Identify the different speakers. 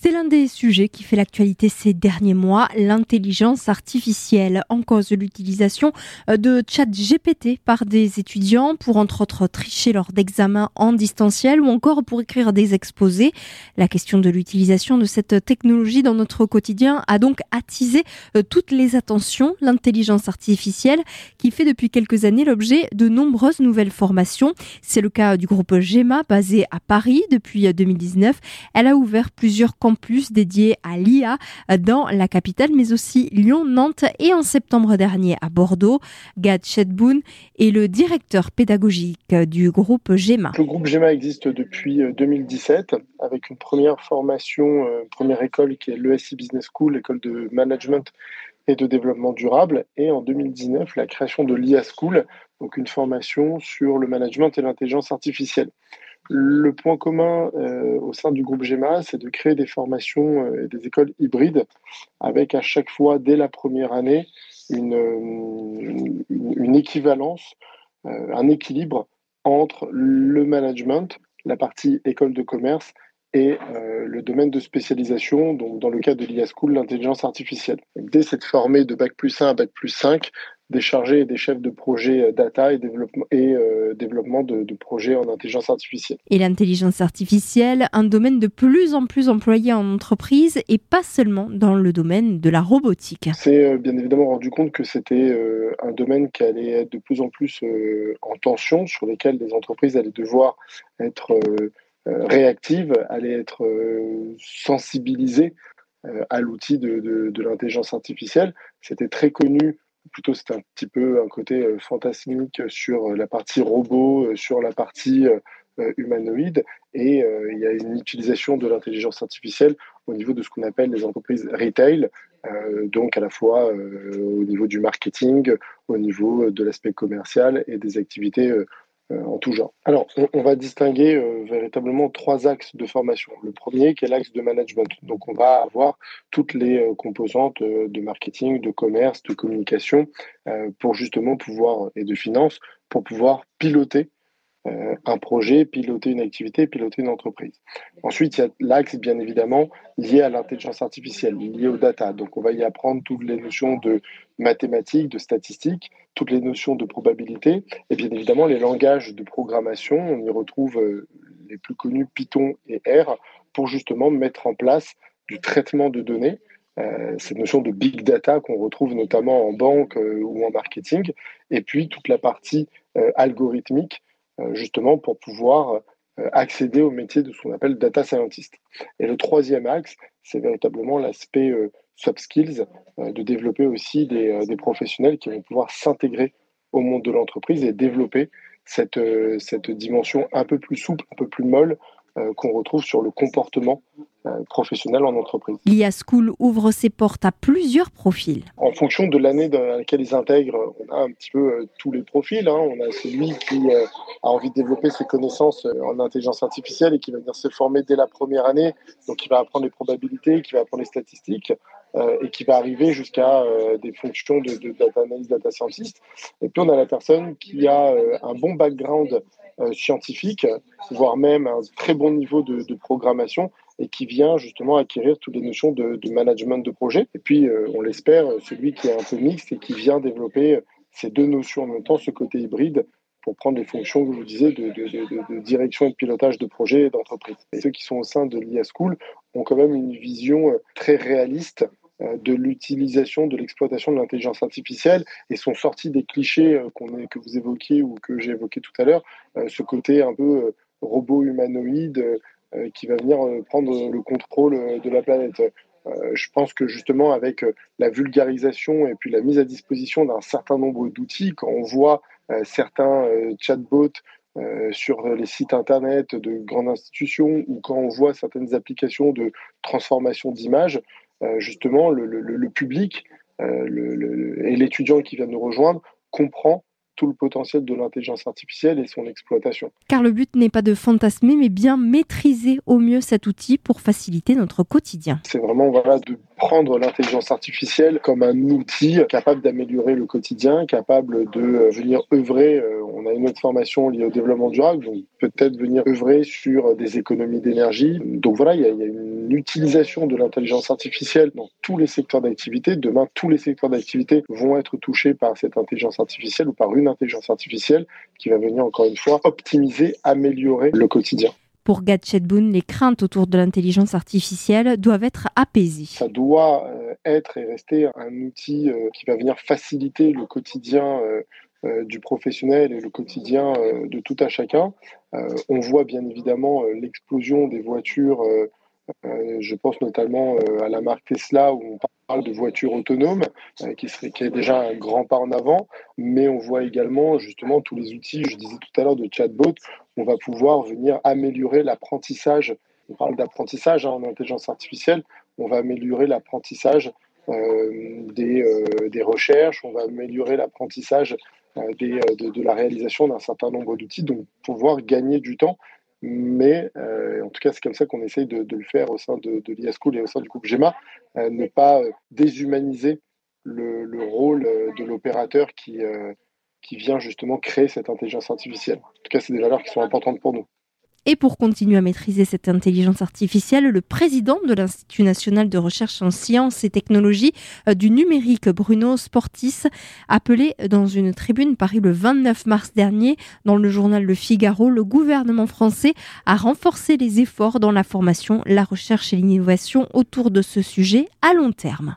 Speaker 1: C'est l'un des sujets qui fait l'actualité ces derniers mois, l'intelligence artificielle. En cause de l'utilisation euh, de chat GPT par des étudiants pour entre autres tricher lors d'examens en distanciel ou encore pour écrire des exposés. La question de l'utilisation de cette technologie dans notre quotidien a donc attisé euh, toutes les attentions. L'intelligence artificielle qui fait depuis quelques années l'objet de nombreuses nouvelles formations. C'est le cas du groupe GEMA basé à Paris depuis 2019. Elle a ouvert plusieurs plus dédié à l'IA dans la capitale, mais aussi Lyon, Nantes et en septembre dernier à Bordeaux. Gad Chetboun est le directeur pédagogique du groupe GEMA.
Speaker 2: Le groupe GEMA existe depuis 2017 euh, avec une première formation, euh, une première école qui est l'ESI Business School, l'école de management et de développement durable. Et en 2019, la création de l'IA School, donc une formation sur le management et l'intelligence artificielle. Le point commun euh, au sein du groupe GEMA, c'est de créer des formations euh, et des écoles hybrides avec à chaque fois, dès la première année, une, euh, une, équivalence, un équilibre entre le management, la partie école de commerce et le domaine de spécialisation, donc dans le cas de l'IA School, l'intelligence artificielle. Dès cette formée de Bac plus 1 à Bac plus 5, des chargés et des chefs de projet euh, data et développement, et, euh, développement de, projets en intelligence artificielle.
Speaker 1: Et l'intelligence artificielle, un domaine de plus en plus employé en entreprise et pas seulement dans le domaine de la robotique.
Speaker 2: C'est euh, bien évidemment rendu compte que c'était un domaine qui allait être de plus en plus en tension, sur lesquels les entreprises allaient devoir être réactives, allaient être sensibilisées à l'outil de, de l'intelligence artificielle. C'était très connu plutôt c'est un petit peu un côté euh, fantasmique sur euh, la partie robot, euh, sur la partie humanoïde, et il y a une utilisation de l'intelligence artificielle au niveau de ce qu'on appelle les entreprises retail, donc à la fois au niveau du marketing, au niveau de l'aspect commercial et des activités euh, en tout genre. Alors, on, va distinguer euh, véritablement trois axes de formation. Le premier, qui est l'axe de management. Donc, on va avoir toutes les euh, composantes de marketing, de commerce, de communication, pour justement pouvoir, et de finance, pour pouvoir piloter un projet, piloter une activité, piloter une entreprise. Ensuite, il y a l'axe, bien évidemment, lié à l'intelligence artificielle, lié aux data. Donc, on va y apprendre toutes les notions de mathématiques, de statistiques, toutes les notions de probabilité, et bien évidemment, les langages de programmation. On y retrouve euh, les plus connus Python et R pour justement mettre en place du traitement de données euh, cette notion de big data qu'on retrouve notamment en banque euh, ou en marketing, et puis toute la partie algorithmique euh, justement pour pouvoir euh, accéder au métier de ce qu'on appelle data scientist. Et le troisième axe, c'est véritablement l'aspect euh, soft skills, de développer aussi des, des, professionnels qui vont pouvoir s'intégrer au monde de l'entreprise et développer cette, cette dimension un peu plus souple, un peu plus molle qu'on retrouve sur le comportement euh, professionnels en entreprise.
Speaker 1: L'IA School ouvre ses portes à plusieurs profils.
Speaker 2: En fonction de l'année dans laquelle ils intègrent, on a un petit peu euh, tous les profils. Hein. On a celui qui euh, a envie de développer ses connaissances en intelligence artificielle et qui va venir se former dès la première année, donc qui va apprendre les probabilités, qui va apprendre les statistiques et qui va arriver jusqu'à des fonctions de, data analyst, data scientist. Et puis on a la personne qui a un bon background scientifique, voire même un très bon niveau de, programmation et qui vient justement acquérir toutes les notions de, management de projet. Et puis, euh, on l'espère, celui qui est un peu mixte et qui vient développer euh, ces deux notions en même temps, ce côté hybride, pour prendre les fonctions, que je vous disais, de, de, direction et de pilotage de projet et d'entreprise. Et ceux qui sont au sein de l'IA School ont quand même une vision euh, très réaliste de l'utilisation, de l'exploitation de l'intelligence artificielle et sont sortis des clichés qu'on est, que vous évoquiez ou que j'ai évoqué tout à l'heure, ce côté un peu robot humanoïde, euh, qui va venir euh, prendre le contrôle euh, de la planète. je pense que justement avec la vulgarisation et puis la mise à disposition d'un certain nombre d'outils, quand on voit certains chatbots sur les sites internet de grandes institutions ou quand on voit certaines applications de transformation d'images, justement le, public et l'étudiant qui vient nous rejoindre comprend tout le potentiel de l'intelligence artificielle et son exploitation.
Speaker 1: Car le but n'est pas de fantasmer, mais bien maîtriser au mieux cet outil pour faciliter notre quotidien.
Speaker 2: C'est vraiment voilà, de prendre l'intelligence artificielle comme un outil capable d'améliorer le quotidien, capable de euh, venir œuvrer. Euh, on a une autre formation liée au développement durable, donc peut-être venir œuvrer sur des économies d'énergie. Donc voilà, il y, a, il y a une utilisation de l'intelligence artificielle dans tous les secteurs d'activité. Demain, tous les secteurs d'activité vont être touchés par cette intelligence artificielle ou par une intelligence artificielle qui va venir encore une fois optimiser, améliorer le quotidien.
Speaker 1: Pour Gadget Boone, les craintes autour de l'intelligence artificielle doivent être apaisées.
Speaker 2: Ça doit euh, être et rester un outil euh, qui va venir faciliter le quotidien euh, du professionnel et le quotidien de tout à chacun. on voit bien évidemment l'explosion des voitures. je pense notamment à la marque Tesla où on parle de voitures autonomes, qui, qui est déjà un grand pas en avant, mais on voit également justement tous les outils, je disais tout à l'heure, de chatbot on va pouvoir venir améliorer l'apprentissage. On parle d'apprentissage hein, en intelligence artificielle. On va améliorer l'apprentissage euh, des, euh, des, recherches, on va améliorer l'apprentissage euh, de, la réalisation d'un certain nombre d'outils, donc pouvoir gagner du temps. Mais en tout cas, c'est comme ça qu'on essaye de, le faire au sein de, de et au sein du groupe GEMA, ne pas déshumaniser le rôle de l'opérateur qui, qui vient justement créer cette intelligence artificielle. En tout cas, c'est des valeurs qui sont importantes pour nous.
Speaker 1: Et pour continuer à maîtriser cette intelligence artificielle, le président de l'Institut national de recherche en sciences et technologies euh, du numérique, Bruno Sportis, appelé dans une tribune parue le 29 mars dernier dans le journal Le Figaro, le gouvernement français a renforcé les efforts dans la formation, la recherche et l'innovation autour de ce sujet à long terme.